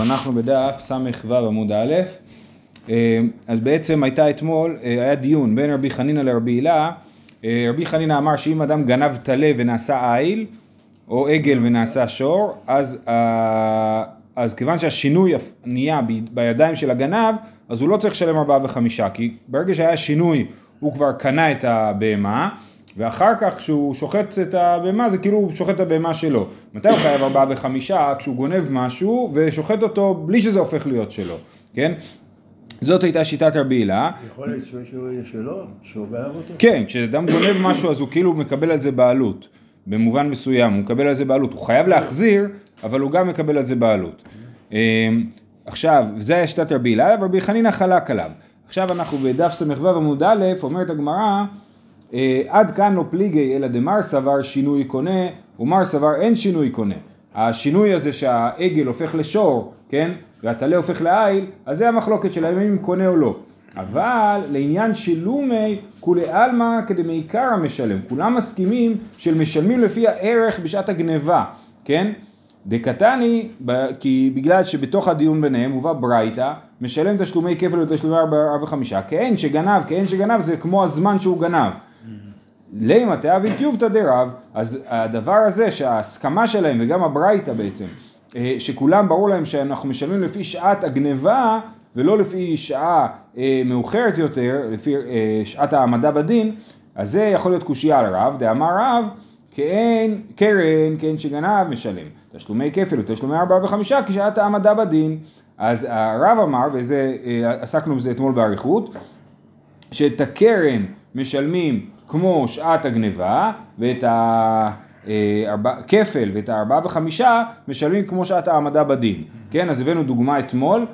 אנחנו בדף ס"ו עמוד א', אז בעצם הייתה אתמול, היה דיון בין רבי חנינא לרבי הילה, רבי חנינא אמר שאם אדם גנב טלה ונעשה איל, או עגל ונעשה שור, אז, אז כיוון שהשינוי נהיה בידיים של הגנב, אז הוא לא צריך לשלם ארבעה וחמישה, כי ברגע שהיה שינוי הוא כבר קנה את הבהמה, ואחר כך כשהוא שוחט את הבהמה זה כאילו הוא שוחט את הבהמה שלו. מתי הוא חייב ארבעה וחמישה? כשהוא גונב משהו ושוחט אותו בלי שזה הופך להיות שלו, כן? זאת הייתה שיטת רבי הילה. יכול להיות שהוא יהיה שלו? שהוא גנב אותו? כן, כשאדם גונב משהו אז הוא כאילו מקבל על זה בעלות, במובן מסוים, הוא מקבל על זה בעלות. הוא חייב להחזיר, אבל הוא גם מקבל על זה בעלות. עכשיו, זה היה שיטת רבי הילה, ורבי חנינא חלק עליו. עכשיו אנחנו בדף ס"ו עמוד א', אומרת הגמרא עד כאן לא פליגי אלא דמר סבר שינוי קונה ומר סבר אין שינוי קונה. השינוי הזה שהעגל הופך לשור, כן, והטלה הופך לעיל, אז זה המחלוקת שלהם אם קונה או לא. אבל לעניין שילומי כולי עלמא כדמעיקר המשלם. כולם מסכימים של משלמים לפי הערך בשעת הגניבה, כן? דקתני, כי בגלל שבתוך הדיון ביניהם הובא ברייתא, משלם תשלומי כפל ותשלומי ארבעה וחמישה, כאין שגנב, כאין שגנב זה כמו הזמן שהוא גנב. לימה תאווית יובטא דרב, אז הדבר הזה שההסכמה שלהם וגם הברייתא בעצם, שכולם ברור להם שאנחנו משלמים לפי שעת הגניבה ולא לפי שעה מאוחרת יותר, לפי שעת העמדה בדין, אז זה יכול להיות קושייה על רב, דאמר רב, כאין קרן, כאין שגנב משלם, תשלומי כפל ותשלומי ארבעה וחמישה כשעת העמדה בדין, אז הרב אמר, וזה עסקנו בזה אתמול באריכות, שאת הקרן משלמים כמו שעת הגניבה, ואת הכפל ואת הארבעה וחמישה משלמים כמו שעת העמדה בדין, כן? אז הבאנו דוגמה אתמול,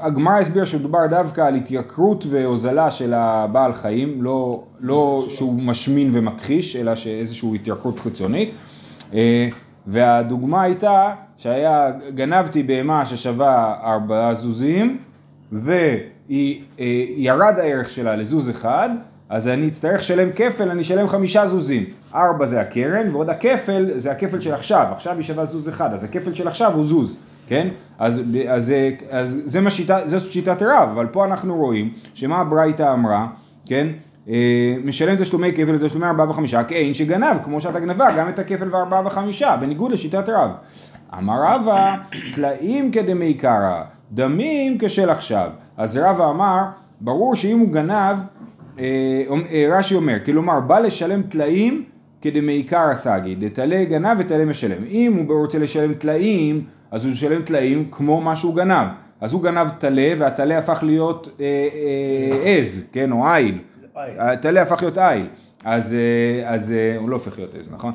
הגמרא הסביר שמדובר דווקא על התייקרות והוזלה של הבעל חיים, לא, לא שהוא משמין ומכחיש, אלא שאיזושהי התייקרות חיצונית, והדוגמה הייתה שהיה, גנבתי בהמה ששווה ארבעה זוזים, וירד הערך שלה לזוז אחד, אז אני אצטרך לשלם כפל, אני אשלם חמישה זוזים. ארבע זה הקרן, ועוד הכפל זה הכפל של עכשיו. עכשיו היא שווה זוז אחד, אז הכפל של עכשיו הוא זוז, כן? אז, אז, אז זה מה שיטה, זאת שיטת רב, אבל פה אנחנו רואים שמה הברייתא אמרה, כן? משלם תשלומי כפל ותשלומי ארבעה וחמישה כאין שגנב, כמו שעת הגנבה, גם את הכפל וארבעה וחמישה, בניגוד לשיטת רב. אמר רבא, טלאים כדמי קרא, דמים כשל עכשיו. אז רבא אמר, ברור שאם הוא גנב, רש"י אומר, כלומר בא לשלם טלאים כדמעיקר הסגי, דתלה גנב ותלה משלם. אם הוא רוצה לשלם טלאים, אז הוא משלם טלאים כמו מה שהוא גנב. אז הוא גנב טלה והטלה הפך להיות עז, כן, או איל. הטלה הפך להיות איל. אז, אז הוא לא הופך להיות עז, נכון?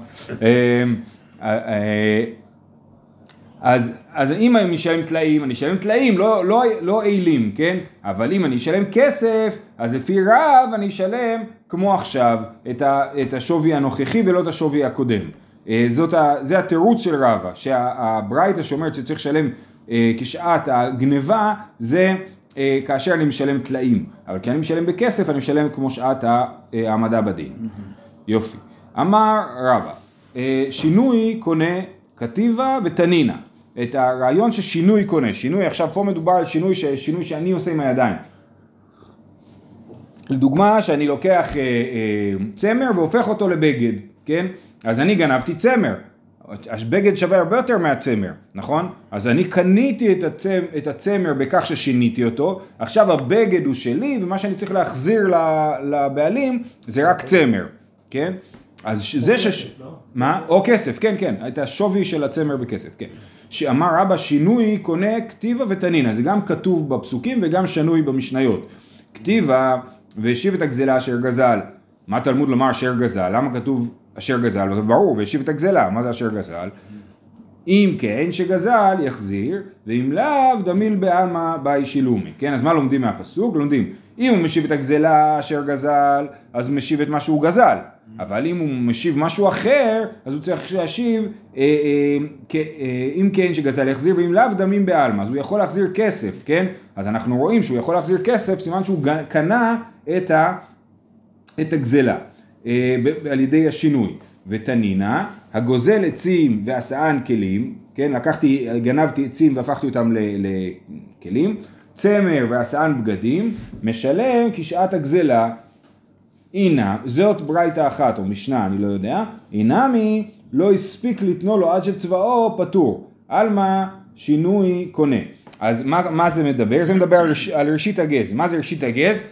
אז, אז אם אני משלם טלאים, אני אשלם טלאים, לא, לא, לא אילים, כן? אבל אם אני אשלם כסף, אז לפי רב אני אשלם כמו עכשיו את, ה, את השווי הנוכחי ולא את השווי הקודם. זאת ה, זה התירוץ של רבא, שהברייתא שאומרת שצריך לשלם כשעת הגניבה, זה כאשר אני משלם טלאים. אבל כי אני משלם בכסף, אני משלם כמו שעת העמדה בדין. יופי. אמר רבא, שינוי קונה כתיבה ותנינה. את הרעיון ששינוי קונה, שינוי, עכשיו פה מדובר על שינוי, שינוי שאני עושה עם הידיים. לדוגמה שאני לוקח אה, אה, צמר והופך אותו לבגד, כן? אז אני גנבתי צמר, הבגד שווה הרבה יותר מהצמר, נכון? אז אני קניתי את, הצמר, את הצמר בכך ששיניתי אותו, עכשיו הבגד הוא שלי ומה שאני צריך להחזיר לבעלים זה רק צמר, כן? אז זה ש... מה? או כסף, כן, כן, את השווי של הצמר בכסף, כן. שאמר רבא שינוי קונה כתיבה ותנינה, זה גם כתוב בפסוקים וגם שנוי במשניות. כתיבה והשיב את הגזלה אשר גזל. מה תלמוד לומר אשר גזל? למה כתוב אשר גזל? ברור, והשיב את הגזלה, מה זה אשר גזל? אם כן שגזל יחזיר, ואם לאו דמיל בעלמא באי שילומי. כן, אז מה לומדים מהפסוק? לומדים, אם הוא משיב את הגזלה אשר גזל, אז הוא משיב את מה שהוא גזל. אבל אם הוא משיב משהו אחר, אז הוא צריך להשיב, אה, אה, אה, אם כן שגזל יחזיר ואם לאו דמים בעלמא, אז הוא יכול להחזיר כסף, כן? אז אנחנו רואים שהוא יכול להחזיר כסף, סימן שהוא קנה את, הגזלה על ידי השינוי. ותנינה, הגוזל עצים ועשאן כלים, כן? לקחתי, גנבתי עצים והפכתי אותם לכלים, צמר ועשאן בגדים, משלם כשעת הגזלה, הנה, זאת ברייתא אחת או משנה, אני לא יודע, אינמי לא הספיק לתנו לו עד שצבאו פטור, עלמא שינוי קונה. אז מה, מה זה מדבר? זה מדבר על, רש, על ראשית הגז. מה זה ראשית הגז?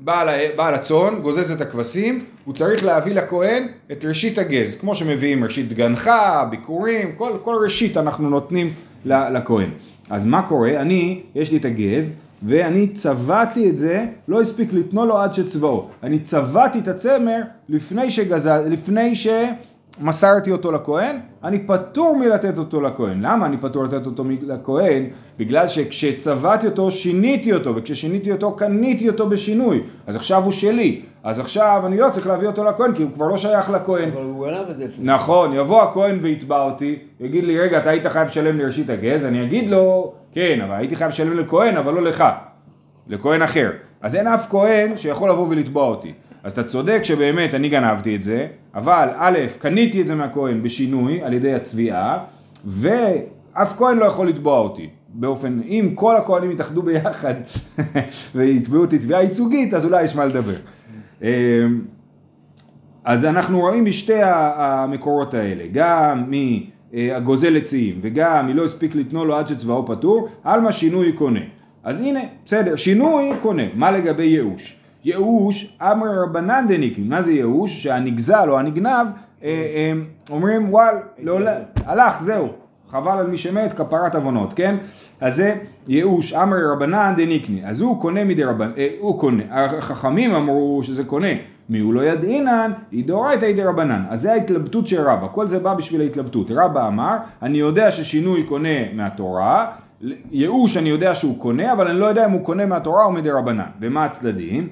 בעל, בעל הצאן גוזז את הכבשים, הוא צריך להביא לכהן את ראשית הגז, כמו שמביאים ראשית גנחה, ביקורים, כל, כל ראשית אנחנו נותנים לכהן. אז מה קורה? אני, יש לי את הגז, ואני צבעתי את זה, לא הספיק לתנו לו עד שצבעו. אני צבעתי את הצמר לפני שגזל, לפני שמסרתי אותו לכהן, אני פטור מלתת אותו לכהן. למה אני פטור לתת אותו לכהן? בגלל שכשצבעתי אותו שיניתי אותו, וכששיניתי אותו קניתי אותו בשינוי. אז עכשיו הוא שלי. אז עכשיו אני לא צריך להביא אותו לכהן, כי הוא כבר לא שייך לכהן. אבל הוא גנב את זה. נכון, יבוא הכהן ויתבע אותי, יגיד לי, רגע, אתה היית חייב לשלם לראשית הגז, אני אגיד לו, כן, אבל הייתי חייב לשלם לכהן, אבל לא לך, לכהן אחר. אז אין אף כהן שיכול לבוא ולתבוע אותי. אז אתה צודק שבאמת אני גנבתי את זה, אבל א', קניתי את זה מהכהן בשינוי על ידי הצביעה, ואף כהן לא יכול לתבוע אותי. באופן, אם כל הכהנים יתאחדו ביחד ויתבעו אותי תביעה ייצוגית, אז אולי יש מה לדבר. אמ, אז אנחנו רואים משתי המקורות האלה, גם מהגוזל עצים וגם מלא הספיק לתנו לו עד שצבאו פטור, עלמא שינוי קונה. אז הנה, בסדר, שינוי קונה. מה לגבי ייאוש? ייאוש, אמר רבנן דניקי, מה זה ייאוש? שהנגזל או הנגנב אה, אה, אומרים וואל, לא, הלך, זהו, חבל על מי שמת, כפרת עוונות, כן? אז זה ייאוש, אמר רבנן דניקני, אז הוא קונה מדי רבנן, אה, הוא קונה, החכמים אמרו שזה קונה, מי הוא לא ידעינן, היא דאורייתא היא דרבנן, אז זה ההתלבטות של רבא, כל זה בא בשביל ההתלבטות, רבא אמר, אני יודע ששינוי קונה מהתורה, ייאוש אני יודע שהוא קונה, אבל אני לא יודע אם הוא קונה מהתורה או מדי רבנן, ומה הצדדים?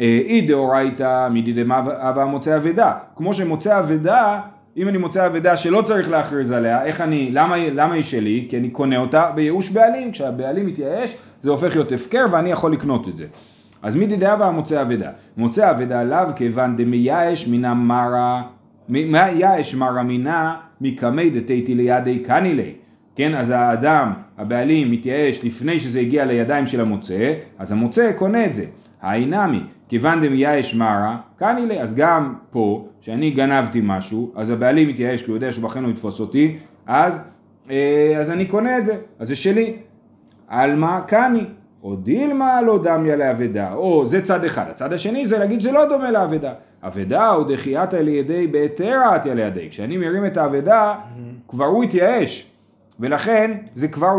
אי דאורייתא מדי דמאווה מוצא אבדה, כמו שמוצא אבדה אם אני מוצא אבדה שלא צריך להכריז עליה, איך אני, למה, למה היא שלי? כי אני קונה אותה בייאוש בעלים, כשהבעלים מתייאש זה הופך להיות הפקר ואני יכול לקנות את זה. אז מי דדאבה המוצא אבדה? מוצא אבדה לאו כיוון דמייאש מינא מרא, מייאש מרא מינא מקמי דתיתי לידי קנילי. כן, אז האדם, הבעלים, מתייאש לפני שזה הגיע לידיים של המוצא, אז המוצא קונה את זה. האינמי, כיוון דמייאש מרא, קנילי, אז גם פה, שאני גנבתי משהו, אז הבעלים מתייאש כי הוא יודע שבכן הוא יתפוס אותי, אז, אה, אז אני קונה את זה, אז זה שלי. עלמא קני, או דילמה לא דמיה לאבדה, או זה צד אחד, הצד השני זה להגיד שזה לא דומה לאבדה. אבדה או דחייתא לידי בהיתר עטיה לידי, כשאני מרים את האבדה, כבר הוא התייאש, ולכן זה כבר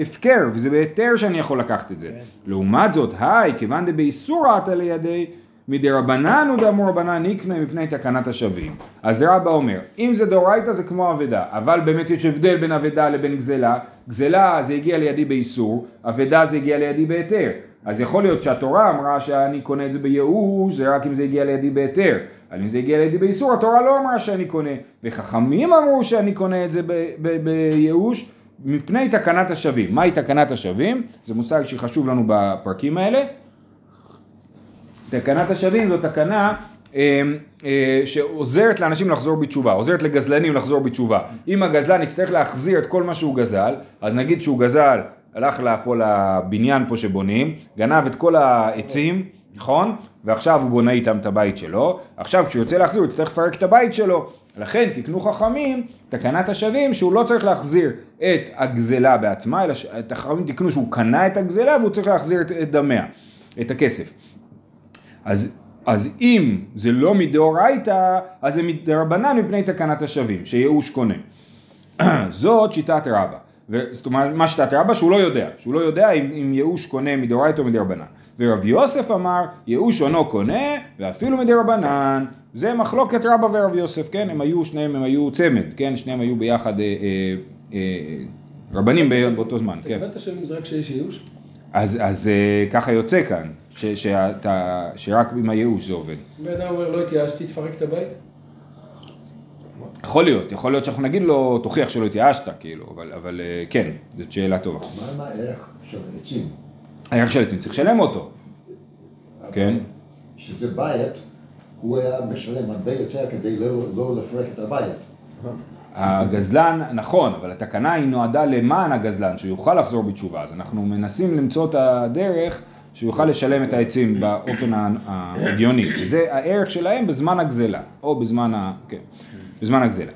הפקר, וזה בהיתר שאני יכול לקחת את זה. לעומת זאת, היי, כיוון דבאיסור עטה לידי, מדי רבנן הוא דאמור רבנן נקנה מפני תקנת השבים. אז רבא אומר, אם זה דאורייתא זה כמו אבדה, אבל באמת יש הבדל בין אבדה לבין גזלה. גזלה זה הגיע לידי באיסור, אבדה זה הגיע לידי בהיתר. אז יכול להיות שהתורה אמרה שאני קונה את זה בייאוש, זה רק אם זה הגיע לידי בהיתר. אבל אם זה הגיע לידי באיסור, התורה לא אמרה שאני קונה. וחכמים אמרו שאני קונה את זה בייאוש מפני תקנת השבים. מהי תקנת השבים? זה מושג שחשוב לנו בפרקים האלה. תקנת השבים זו תקנה אה, אה, שעוזרת לאנשים לחזור בתשובה, עוזרת לגזלנים לחזור בתשובה. אם הגזלן יצטרך להחזיר את כל מה שהוא גזל, אז נגיד שהוא גזל, הלך פה לבניין פה שבונים, גנב את כל העצים, נכון? ועכשיו הוא בונה איתם את הבית שלו, עכשיו כשהוא יוצא להחזיר הוא יצטרך לפרק את הבית שלו. לכן תקנו חכמים, תקנת השבים, שהוא לא צריך להחזיר את הגזלה בעצמה, אלא את החכמים תקנו שהוא קנה את הגזלה והוא צריך להחזיר את, את דמיה, את הכסף. אז, אז אם זה לא מדאורייתא, אז זה מדרבנן מפני תקנת השבים, שייאוש קונה. זאת שיטת רבא. זאת אומרת, מה שיטת רבא? שהוא לא יודע. שהוא לא יודע אם, אם ייאוש קונה מדאורייתא או מדרבנן. ורב יוסף אמר, ייאוש עונו קונה, ואפילו מדרבנן. זה מחלוקת רבא ורב יוסף, כן? הם היו, שניהם הם היו צמד, כן? שניהם היו ביחד אה, אה, אה, רבנים באותו זמן, כן. הבנת שזה רק שיש ייאוש? אז, אז אה, ככה יוצא כאן, ש, שאתה, שרק עם הייאוש זה עובד. בן אדם אומר, לא התייאשתי, תפרק את הבית? יכול להיות, יכול להיות שאנחנו נגיד לו, תוכיח שלא התייאשת, כאילו, אבל, אבל אה, כן, זאת שאלה טובה. מה עם הערך של העצים? הערך של עצים צריך לשלם אותו, כן? שזה בית, הוא היה משלם הרבה יותר כדי לא, לא לפרק את הבית. הגזלן, נכון, אבל התקנה היא נועדה למען הגזלן, שהוא יוכל לחזור בתשובה, אז אנחנו מנסים למצוא את הדרך שהוא יוכל לשלם את העצים באופן ההגיוני, וזה הערך שלהם בזמן הגזלה, או בזמן, ה... כן, בזמן הגזלה.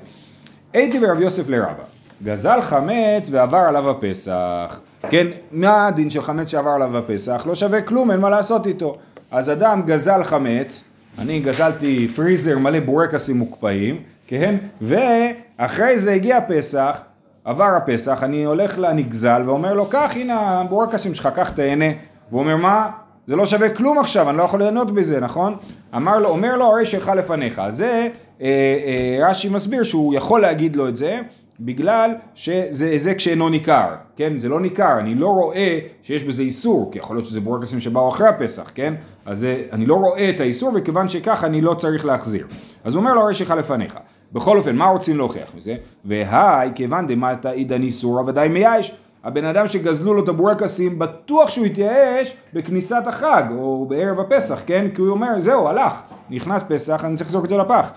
הייתי ורב יוסף לרבה, גזל חמץ ועבר עליו הפסח, כן, מה הדין של חמץ שעבר עליו הפסח? לא שווה כלום, אין מה לעשות איתו. אז אדם גזל חמץ, אני גזלתי פריזר מלא בורקסים מוקפאים, כן, ואחרי זה הגיע פסח, עבר הפסח, אני הולך לנגזל ואומר לו, קח, הנה הבורקסים שלך, קח תהנה. והוא אומר, מה? זה לא שווה כלום עכשיו, אני לא יכול ליהנות בזה, נכון? אמר לו, אומר לו, הרי שלך לפניך. אז זה, אה, אה, רש"י מסביר שהוא יכול להגיד לו את זה, בגלל שזה זה כשאינו ניכר, כן? זה לא ניכר, אני לא רואה שיש בזה איסור, כי יכול להיות שזה בורקסים שבאו אחרי הפסח, כן? אז זה, אני לא רואה את האיסור, וכיוון שכך אני לא צריך להחזיר. אז הוא אומר לו, הרי שלך לפניך. בכל אופן, מה רוצים להוכיח מזה? והי, כיוון דמטה עידן איסורא ודאי מייאש. הבן אדם שגזלו לו את הבורקסים, בטוח שהוא יתייאש בכניסת החג, או בערב הפסח, כן? כי הוא אומר, זהו, הלך, נכנס פסח, אני צריך לזרוק את זה לפח.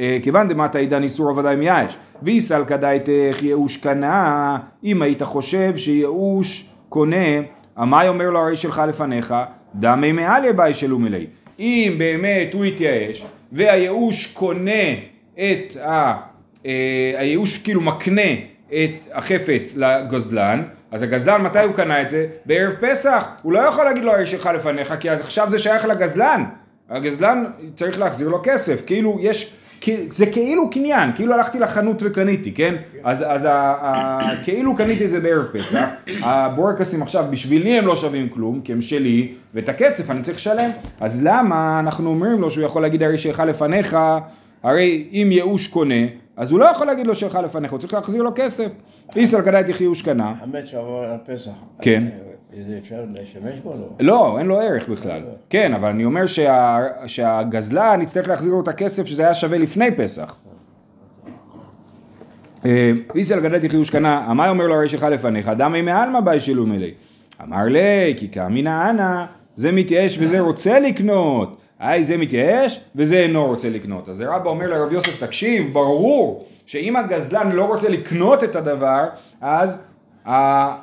אה, כיוון דמטה עידן איסור ודאי מייאש. ואיסל כדאיתך ייאוש קנה, אם היית חושב שייאוש קונה, עמי אומר לו הרי שלך לפניך, דמי מעליה באי שלו מלאי. אם באמת הוא יתייאש, והייאוש קונה את ה... אה, הייאוש כאילו מקנה את החפץ לגזלן, אז הגזלן מתי הוא קנה את זה? בערב פסח, הוא לא יכול להגיד לו הרי שלך לפניך, כי אז עכשיו זה שייך לגזלן, הגזלן צריך להחזיר לו כסף, כאילו יש, זה כאילו קניין, כאילו הלכתי לחנות וקניתי, כן? אז, אז ה, ה, כאילו קניתי את זה בערב פסח, הבורקסים עכשיו בשבילי הם לא שווים כלום, כי הם שלי, ואת הכסף אני צריך לשלם, אז למה אנחנו אומרים לו שהוא יכול להגיד הרי שלך לפניך, הרי אם ייאוש קונה, אז הוא לא יכול להגיד לו שלך לפניך, הוא צריך להחזיר לו כסף. איסר כדאי תחיוש קנה. חמץ שעבר על פסח. כן. זה אפשר להשתמש בו? לא. לא, אין לו ערך בכלל. כן, אבל אני אומר שה, שהגזלן יצטרך להחזיר לו את הכסף שזה היה שווה לפני פסח. איסר כדאי תחיוש קנה, עמי אומר לו הרי שלך לפניך, דמי מעלמא באי שילום אלי. אמר לי, כי כאמינא אנא, זה מתייאש וזה רוצה לקנות. היי, זה מתייאש וזה אינו רוצה לקנות. אז רבא אומר לרב יוסף, תקשיב, ברור שאם הגזלן לא רוצה לקנות את הדבר, אז, אה,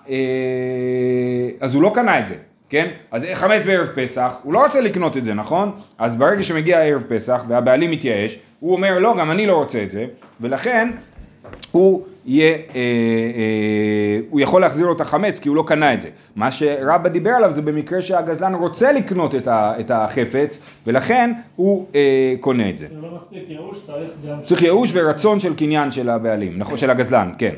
אז הוא לא קנה את זה, כן? אז חמץ בערב פסח, הוא לא רוצה לקנות את זה, נכון? אז ברגע שמגיע ערב פסח והבעלים מתייאש, הוא אומר, לא, גם אני לא רוצה את זה, ולכן הוא יהיה, אה, אה, הוא יכול להחזיר לו את החמץ כי הוא לא קנה את זה. מה שרבא דיבר עליו זה במקרה שהגזלן רוצה לקנות את, ה, את החפץ ולכן הוא אה, קונה את זה. זה לא מספיק ייאוש, צריך גם... צריך ייאוש ורצון של קניין של הבעלים, נכון, של הגזלן, כן.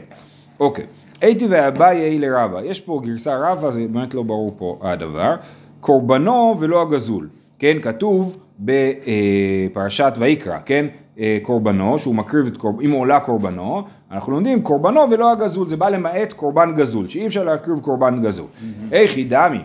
אוקיי. הייתי ואביי לרבא, יש פה גרסה רבא, זה באמת לא ברור פה הדבר. קורבנו ולא הגזול, כן, כתוב בפרשת ויקרא, כן, אה, קורבנו, שהוא מקריב את קורבנו, אם עולה קורבנו, אנחנו לומדים קורבנו ולא הגזול, זה בא למעט קורבן גזול, שאי אפשר להקריב קורבן גזול. איכי דמי,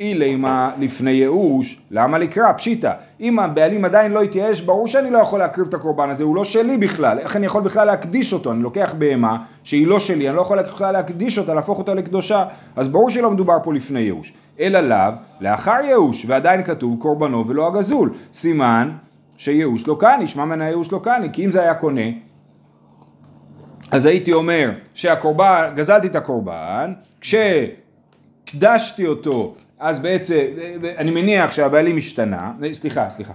אילימה לפני ייאוש, למה לקרא? פשיטא. אם הבעלים עדיין לא התייאש, ברור שאני לא יכול להקריב את הקורבן הזה, הוא לא שלי בכלל. איך אני יכול בכלל להקדיש אותו? אני לוקח בהמה שהיא לא שלי, אני לא יכול בכלל להקדיש אותה, להפוך אותה לקדושה. אז ברור שלא מדובר פה לפני ייאוש. אלא לאו, לאחר ייאוש, ועדיין כתוב קורבנו ולא הגזול. סימן שייאוש לא קני, שמע מן הייאוש לא קני, כי אם זה היה קונה, אז הייתי אומר שהקורבן, גזלתי את הקורבן, כשקדשתי אותו, אז בעצם, אני מניח שהבעלים השתנה, סליחה, סליחה,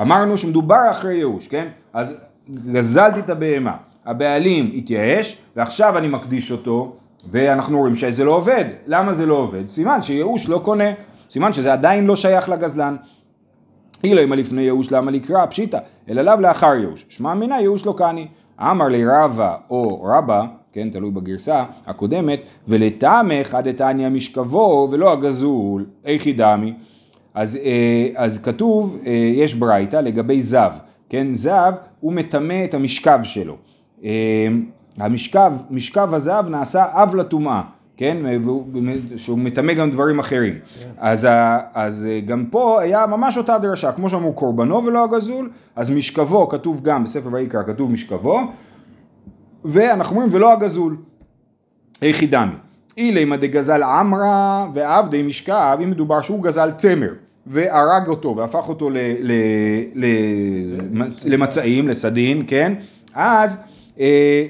אמרנו שמדובר אחרי ייאוש, כן? אז גזלתי את הבהמה, הבעלים התייאש, ועכשיו אני מקדיש אותו, ואנחנו רואים שזה לא עובד. למה זה לא עובד? סימן שייאוש לא קונה, סימן שזה עדיין לא שייך לגזלן. אילו אם לפני ייאוש למה לקרא פשיטא, אלא לאו לאחר ייאוש. שמע מינה ייאוש לא קני. אמר לי רבא או רבא, כן, תלוי בגרסה הקודמת, ולטעמך עד דתניא משכבו ולא הגזול, איכי דמי. אז, אה, אז כתוב, אה, יש ברייתא לגבי זב, כן, זב הוא מטמא את המשכב שלו. אה, המשכב, משכב הזהב נעשה אב לטומאה, כן, שהוא מטמא גם דברים אחרים. אז, ה- אז גם פה היה ממש אותה דרשה, כמו שאמרו קורבנו ולא הגזול, אז משכבו כתוב גם בספר ויקרא כתוב משכבו, ואנחנו אומרים ולא הגזול. היכי דמי. אילימא דגזל עמרא ועבדי משכב, אם מדובר שהוא גזל צמר והרג אותו והפך אותו למצעים, לסדין, כן? אז אה,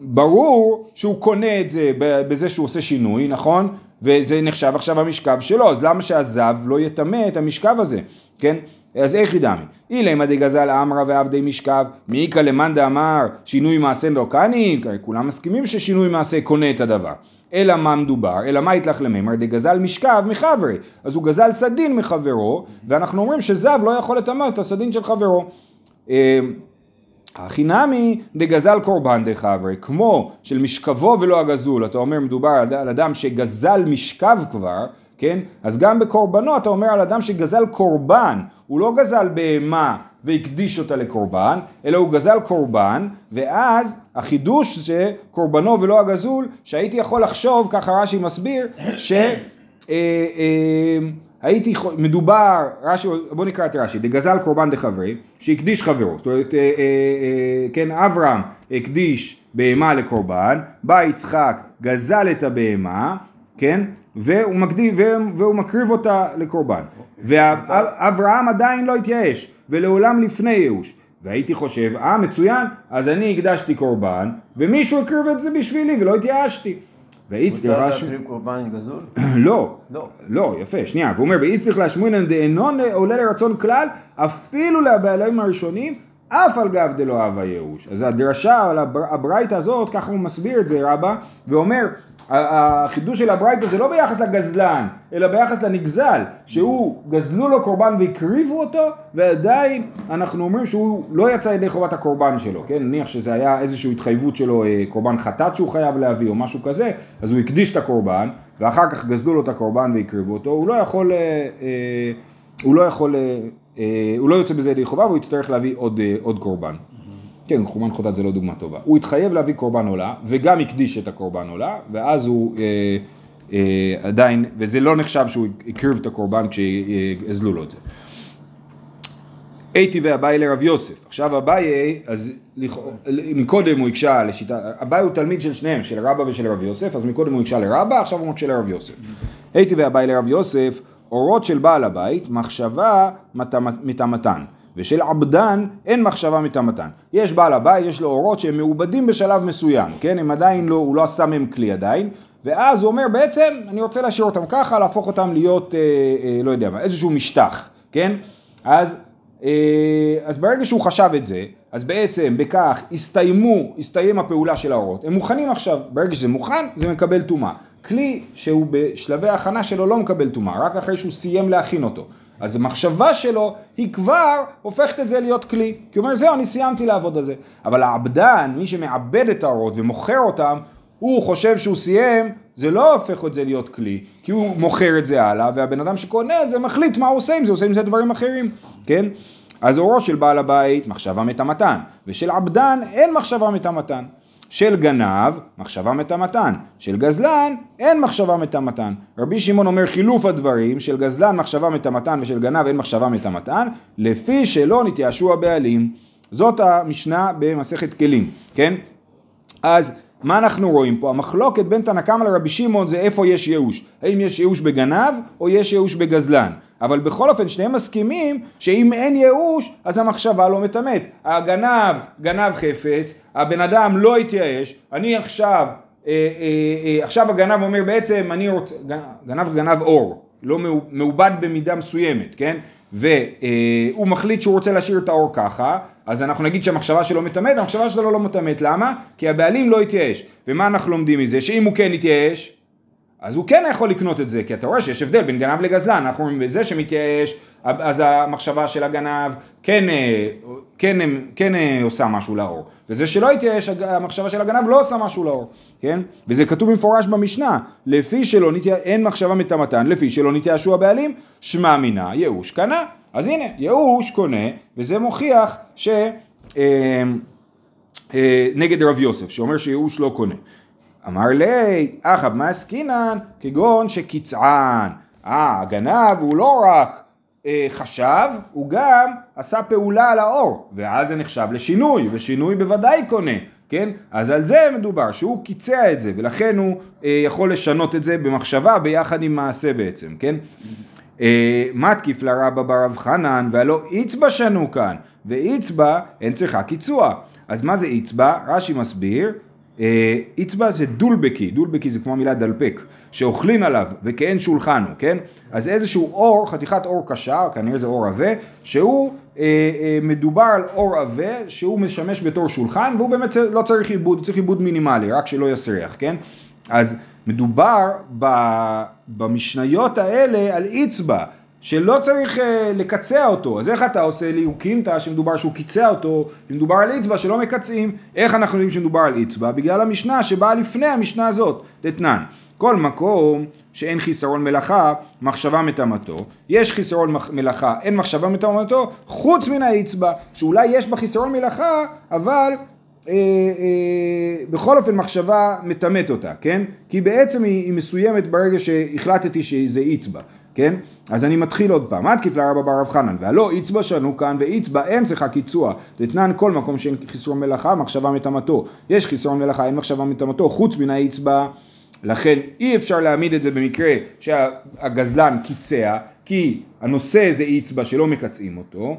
ברור שהוא קונה את זה בזה שהוא עושה שינוי, נכון? וזה נחשב עכשיו המשכב שלו, אז למה שהזב לא יטמא את המשכב הזה, כן? אז איך ידמי? אילמה דגזל אמרא ועבדי משכב, מאיכא למאן דאמר שינוי מעשה לא קני, כולם מסכימים ששינוי מעשה קונה את הדבר. אלא מה מדובר? אלא מה יתלך למימר דגזל משכב מחברי. אז הוא גזל סדין מחברו, ואנחנו אומרים שזב לא יכול לטמא את הסדין של חברו. אה, הכי נמי דגזל קורבן דחברי, כמו של משכבו ולא הגזול, אתה אומר מדובר על אדם שגזל משכב כבר, כן? אז גם בקורבנו אתה אומר על אדם שגזל קורבן, הוא לא גזל בהמה והקדיש אותה לקורבן, אלא הוא גזל קורבן, ואז החידוש זה קורבנו ולא הגזול, שהייתי יכול לחשוב, ככה רש"י מסביר, ש... אה, אה, הייתי, מדובר, רש"י, בוא נקרא את רש"י, דגזל קורבן דחברי, שהקדיש חברו, זאת אומרת, אה, אה, אה, כן, אברהם הקדיש בהמה לקורבן, בא יצחק, גזל את הבהמה, כן, והוא, מקדיש, והוא מקריב אותה לקורבן, ואברהם עדיין לא התייאש, ולעולם לפני ייאוש, והייתי חושב, אה מצוין, אז אני הקדשתי קורבן, ומישהו הקריב את זה בשבילי ולא התייאשתי. והאיצטר מותר רש"י, להקריב קורבן גזול? לא, לא. לא, יפה, שנייה, והוא אומר, ואי צריך להשמינן דאינו עולה לרצון כלל, אפילו לבעלים הראשונים, אף על גב דלא אהב הייאוש. אז הדרשה על הבר- הברייתא הזאת, ככה הוא מסביר את זה רבא, ואומר, החידוש של הברייתא זה לא ביחס לגזלן, אלא ביחס לנגזל, שהוא, גזלו לו קורבן והקריבו אותו, ועדיין אנחנו אומרים שהוא לא יצא ידי חובת הקורבן שלו, כן? נניח שזה היה איזושהי התחייבות שלו, אה, קורבן חטאת שהוא חייב להביא או משהו כזה, אז הוא הקדיש את הקורבן, ואחר כך גזלו לו את הקורבן והקריבו אותו, הוא לא יכול, אה, אה, הוא לא יכול, הוא לא יוצא בזה ידי חובה והוא יצטרך להביא עוד, אה, עוד קורבן. כן, קורבן חוטאת זה לא דוגמה טובה. הוא התחייב להביא קורבן עולה, וגם הקדיש את הקורבן עולה, ואז הוא אה, אה, עדיין, וזה לא נחשב שהוא הקריב את הקורבן כשהזלו לו את זה. הייתי ואביי לרב יוסף. עכשיו אביי, אז מקודם הוא הקשה לשיטה, אביי הוא תלמיד של שניהם, של רבא ושל רב יוסף, אז מקודם הוא הקשה לרבא, עכשיו הוא מקשה לרב יוסף. הייתי ואביי לרב יוסף, אורות של בעל הבית, מחשבה מטמ- מטמאתן. ושל עבדן אין מחשבה מטמאתן. יש בעל הבית, יש לו אורות שהם מעובדים בשלב מסוים, כן? הם עדיין לא, הוא לא עשה מהם כלי עדיין, ואז הוא אומר בעצם, אני רוצה להשאיר אותם ככה, להפוך אותם להיות, אה, אה, לא יודע מה, איזשהו משטח, כן? אז אה, אז ברגע שהוא חשב את זה, אז בעצם בכך הסתיימו, הסתיים הפעולה של האורות. הם מוכנים עכשיו, ברגע שזה מוכן, זה מקבל טומאה. כלי שהוא בשלבי ההכנה שלו לא מקבל טומאה, רק אחרי שהוא סיים להכין אותו. אז המחשבה שלו היא כבר הופכת את זה להיות כלי. כי הוא אומר, זהו, אני סיימתי לעבוד על זה. אבל העבדן, מי שמעבד את האורות ומוכר אותם, הוא חושב שהוא סיים, זה לא הופך את זה להיות כלי, כי הוא מוכר את זה הלאה, והבן אדם שקונה את זה מחליט מה הוא עושה עם זה, עושה עם זה דברים אחרים, כן? אז אורו של בעל הבית, מחשבה מטמאתן, ושל עבדן אין מחשבה מטמאתן. של גנב, מחשבה מטמאתן, של גזלן, אין מחשבה מטמאתן. רבי שמעון אומר חילוף הדברים, של גזלן מחשבה מטמאתן ושל גנב אין מחשבה מטמאתן, לפי שלא נתייאשו הבעלים. זאת המשנה במסכת כלים, כן? אז מה אנחנו רואים פה? המחלוקת בין תנא קמא לרבי שמעון זה איפה יש ייאוש. האם יש ייאוש בגנב או יש ייאוש בגזלן. אבל בכל אופן שניהם מסכימים שאם אין ייאוש אז המחשבה לא מטמאת. הגנב גנב חפץ, הבן אדם לא התייאש, אני עכשיו, אה, אה, אה, עכשיו הגנב אומר בעצם אני רוצה, גנב גנב אור, לא מעו- מעובד במידה מסוימת, כן? והוא מחליט שהוא רוצה להשאיר את האור ככה, אז אנחנו נגיד שהמחשבה שלו מטמאת, המחשבה שלו לא מטמאת, למה? כי הבעלים לא התייאש. ומה אנחנו לומדים מזה? שאם הוא כן התייאש, אז הוא כן יכול לקנות את זה, כי אתה רואה שיש הבדל בין גנב לגזלן, אנחנו אומרים בזה שמתייאש, אז המחשבה של הגנב כן, אה, כן, אה, כן אה, עושה משהו לאור, וזה שלא התייאש, המחשבה של הגנב לא עושה משהו לאור, כן? וזה כתוב במפורש במשנה, לפי שלא נתייאש, אין מחשבה מטמאתן, לפי שלא נתייאשו הבעלים, שמע מינה, ייאוש קנה. אז הנה, ייאוש קונה, וזה מוכיח ש... אה, אה, נגד רב יוסף, שאומר שייאוש לא קונה. אמר לי, אחאב מה עסקינן? כגון שקצען. אה, הגנב הוא לא רק אה, חשב, הוא גם עשה פעולה על האור, ואז זה נחשב לשינוי, ושינוי בוודאי קונה, כן? אז על זה מדובר, שהוא קיצע את זה, ולכן הוא אה, יכול לשנות את זה במחשבה ביחד עם מעשה בעצם, כן? אה, מתקיף לרבא ברב חנן, והלא איצבע שנו כאן, ואיצבע אין צריכה קיצוע. אז מה זה אצבע? רש"י מסביר, אה, אצבע זה דולבקי, דולבקי זה כמו המילה דלפק, שאוכלים עליו וכאין שולחן הוא, כן? אז איזשהו אור, חתיכת אור קשה, כנראה זה אור עבה, שהוא אה, אה, מדובר על אור עבה שהוא משמש בתור שולחן והוא באמת לא צריך עיבוד, הוא צריך עיבוד מינימלי, רק שלא יסריח, כן? אז מדובר ב, במשניות האלה על אצבע, שלא צריך אה, לקצע אותו, אז איך אתה עושה ליהוקימתא שמדובר שהוא קיצע אותו, אם מדובר על אצבע שלא מקצעים, איך אנחנו יודעים שמדובר על אצבע? בגלל המשנה שבאה לפני המשנה הזאת, דתנן. כל מקום שאין חיסרון מלאכה, מחשבה מטמאתו, יש חיסרון מלאכה, אין מחשבה מטמאתו, חוץ מן האצבע, שאולי יש בה חיסרון מלאכה, אבל אה, אה, בכל אופן מחשבה מטמאת אותה, כן? כי בעצם היא, היא מסוימת ברגע שהחלטתי שזה אצבע, כן? אז אני מתחיל עוד פעם, עד כפלה רבא בר רב חנן, והלא אצבע שנו כאן, ואצבע אין צריכה קיצוע, דתנן כל מקום שאין חיסרון מלאכה, מחשבה מטמאתו, יש חיסרון מלאכה, אין מחשבה מטמאתו, חוץ מן האצבע, לכן אי אפשר להעמיד את זה במקרה שהגזלן קיצע, כי הנושא זה אצבע שלא מקצעים אותו,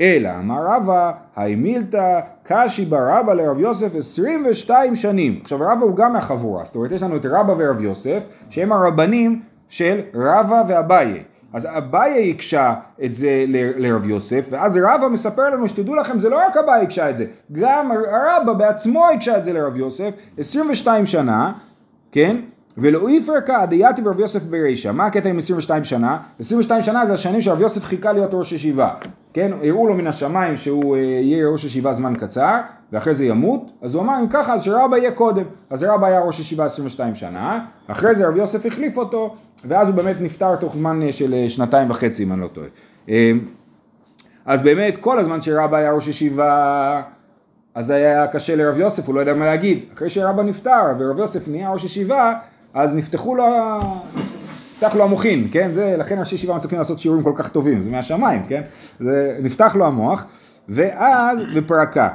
אלא אמר רבא, היי מילתא קשי ברבא לרב יוסף 22 שנים. עכשיו רבא הוא גם מהחבורה, זאת אומרת יש לנו את רבא ורב יוסף, שהם הרבנים של רבא ואביי. אז אביי הקשה את זה לרב יוסף, ואז רבא מספר לנו שתדעו לכם, זה לא רק אביי הקשה את זה, גם רבא בעצמו הקשה את זה לרב יוסף, 22 שנה, כן? ולא יפרקה דייתי ורב יוסף ברישא. מה הקטע עם 22 שנה? 22 שנה זה השנים שרב יוסף חיכה להיות ראש ישיבה. כן? הראו לו מן השמיים שהוא אה, יהיה ראש ישיבה זמן קצר, ואחרי זה ימות, אז הוא אמר אם ככה אז שרבא יהיה קודם. אז רבא היה ראש ישיבה 22 שנה, אחרי זה רב יוסף החליף אותו, ואז הוא באמת נפטר תוך זמן אה, של אה, שנתיים וחצי אם אני לא טועה. אה, אז באמת כל הזמן שרבא היה ראש ישיבה אז היה קשה לרב יוסף, הוא לא ידע מה להגיד. אחרי שרבא נפטר ורב יוסף נהיה ראש ישיבה, אז נפתחו לו, נפתח לו המוחין, כן? זה, לכן ראשי ישיבה מצליחים לעשות שיעורים כל כך טובים, זה מהשמיים, כן? זה, נפתח לו המוח, ואז בפרקה.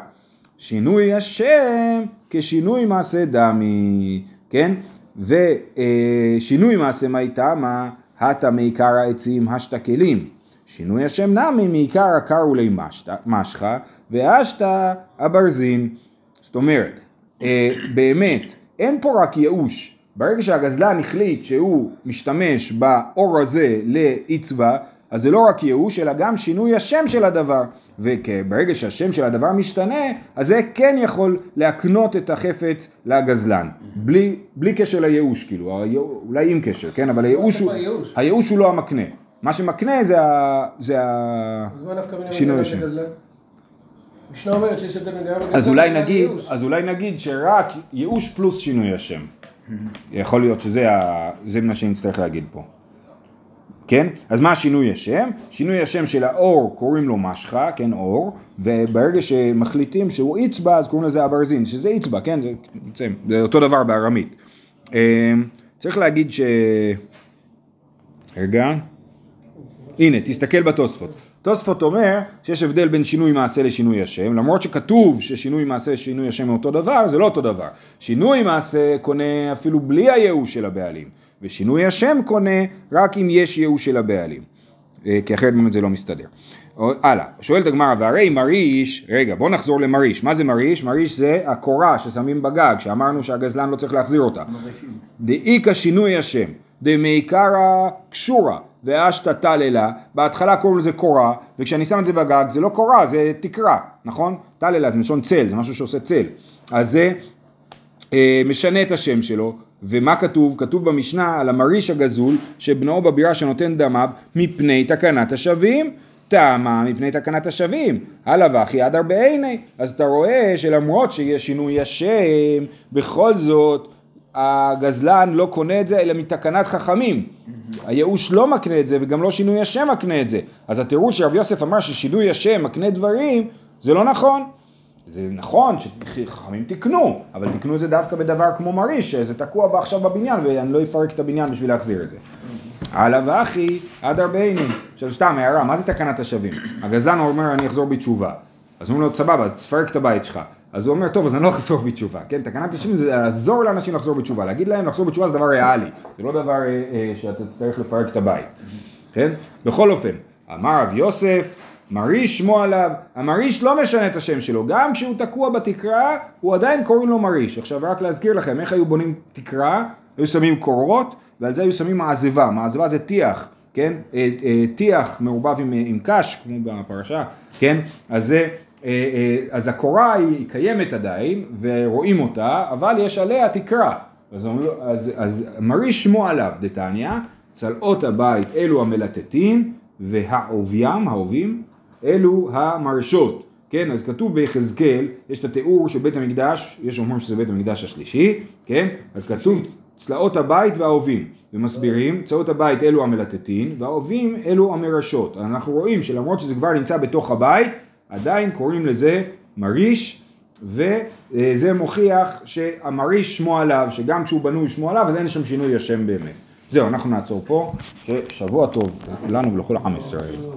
שינוי השם כשינוי מעשה דמי, כן? ושינוי מעשה מי תמה, הטה מעיקר העצים השתא כלים. שינוי השם נמי מעיקר עקר משחה, והשתא הברזין. זאת אומרת, אה, באמת, אין פה רק ייאוש. ברגע שהגזלן החליט שהוא משתמש באור הזה לאצבע, אז זה לא רק ייאוש, אלא גם שינוי השם של הדבר. וברגע שהשם של הדבר משתנה, אז זה כן יכול להקנות את החפץ לגזלן. בלי, בלי קשר לייאוש, כאילו, אולי עם קשר, כן? אבל הייאוש הוא, הייאוש? הוא לא המקנה. מה שמקנה זה ה... זה ה... אז מה נפקא מינה שינוי מגזלן השם. לגזלן? משנה אומרת שיש הבדל בין לגזלן. אז אולי נגיד שרק ייאוש פלוס שינוי השם. יכול להיות שזה ה... זה מה שנצטרך להגיד פה. כן? אז מה שינוי השם? שינוי השם של האור קוראים לו משחה, כן אור, וברגע שמחליטים שהוא אצבע אז קוראים לזה אברזין, שזה אצבע, כן? זה, זה, זה אותו דבר בארמית. אה, צריך להגיד ש... רגע. הנה, תסתכל בתוספות. תוספות אומר שיש הבדל בין שינוי מעשה לשינוי השם, למרות שכתוב ששינוי מעשה ושינוי השם הוא אותו דבר, זה לא אותו דבר. שינוי מעשה קונה אפילו בלי הייאוש של הבעלים, ושינוי השם קונה רק אם יש ייאוש של הבעלים. אה, כי אחרת באמת זה לא מסתדר. הלאה, שואלת הגמרא, והרי מריש, רגע בוא נחזור למריש, מה זה מריש? מריש זה הקורה ששמים בגג, שאמרנו שהגזלן לא צריך להחזיר אותה. דאיכא שינוי השם, דמעיקרא קשורה, ואשתא טללה, בהתחלה קוראים לזה קורה, וכשאני שם את זה בגג זה לא קורה, זה תקרה, נכון? טללה זה מלשון צל, זה משהו שעושה צל. אז זה אה, משנה את השם שלו, ומה כתוב? כתוב במשנה על המריש הגזול, שבנו בבירה שנותן דמיו, מפני תקנת השבים. טעמה מפני תקנת השבים, הלאה וכי עד הרבה עיני, אז אתה רואה שלמרות שיש שינוי השם, בכל זאת הגזלן לא קונה את זה אלא מתקנת חכמים. הייאוש לא מקנה את זה וגם לא שינוי השם מקנה את זה. אז התירוץ שרב יוסף אמר ששינוי השם מקנה דברים, זה לא נכון. זה נכון שחכמים תיקנו, אבל תיקנו את זה דווקא בדבר כמו מריש, שזה תקוע עכשיו בבניין ואני לא אפרק את הבניין בשביל להחזיר את זה. הלאה ואחי, עד ארבעינים. עכשיו סתם הערה, מה זה תקנת השבים? הגזלן אומר אני אחזור בתשובה. אז אומרים לו סבבה, תפרק את הבית שלך. אז הוא אומר טוב אז אני לא אחזור בתשובה, כן? תקנת השבים זה לעזור לאנשים לחזור בתשובה, להגיד להם לחזור בתשובה זה דבר ריאלי, זה לא דבר אה, אה, שאתה תצטרך לפרק את הבית, כן? בכל אופן, אמר רב יוסף, מריש שמו עליו, המריש לא משנה את השם שלו, גם כשהוא תקוע בתקרה, הוא עדיין קוראים לו מריש. עכשיו רק להזכיר לכם, איך היו בונים תקרה? היו שמים קורות, ועל זה היו שמים מעזבה, מעזבה זה טיח, כן? אה, אה, טיח מעורבב עם, עם קש, כמו בפרשה, כן? אז זה... אה, אה, אז הקורה היא קיימת עדיין, ורואים אותה, אבל יש עליה תקרה. אז, אז, אז מריש שמו עליו, דתניא, צלעות הבית אלו המלטטים, והעוביים, העובים, אלו המרשות. כן, אז כתוב ביחזקאל, יש את התיאור של בית המקדש, יש אומרים שזה בית המקדש השלישי, כן? אז כתוב צלעות הבית והעובים, ומסבירים, צלעות הבית אלו המלטטים, והעובים אלו המרשות. אנחנו רואים שלמרות שזה כבר נמצא בתוך הבית, עדיין קוראים לזה מריש, וזה מוכיח שהמריש שמו עליו, שגם כשהוא בנוי שמו עליו, אז אין שם שינוי השם באמת. זהו, אנחנו נעצור פה, ששבוע טוב לכולנו ולכל עם ישראל.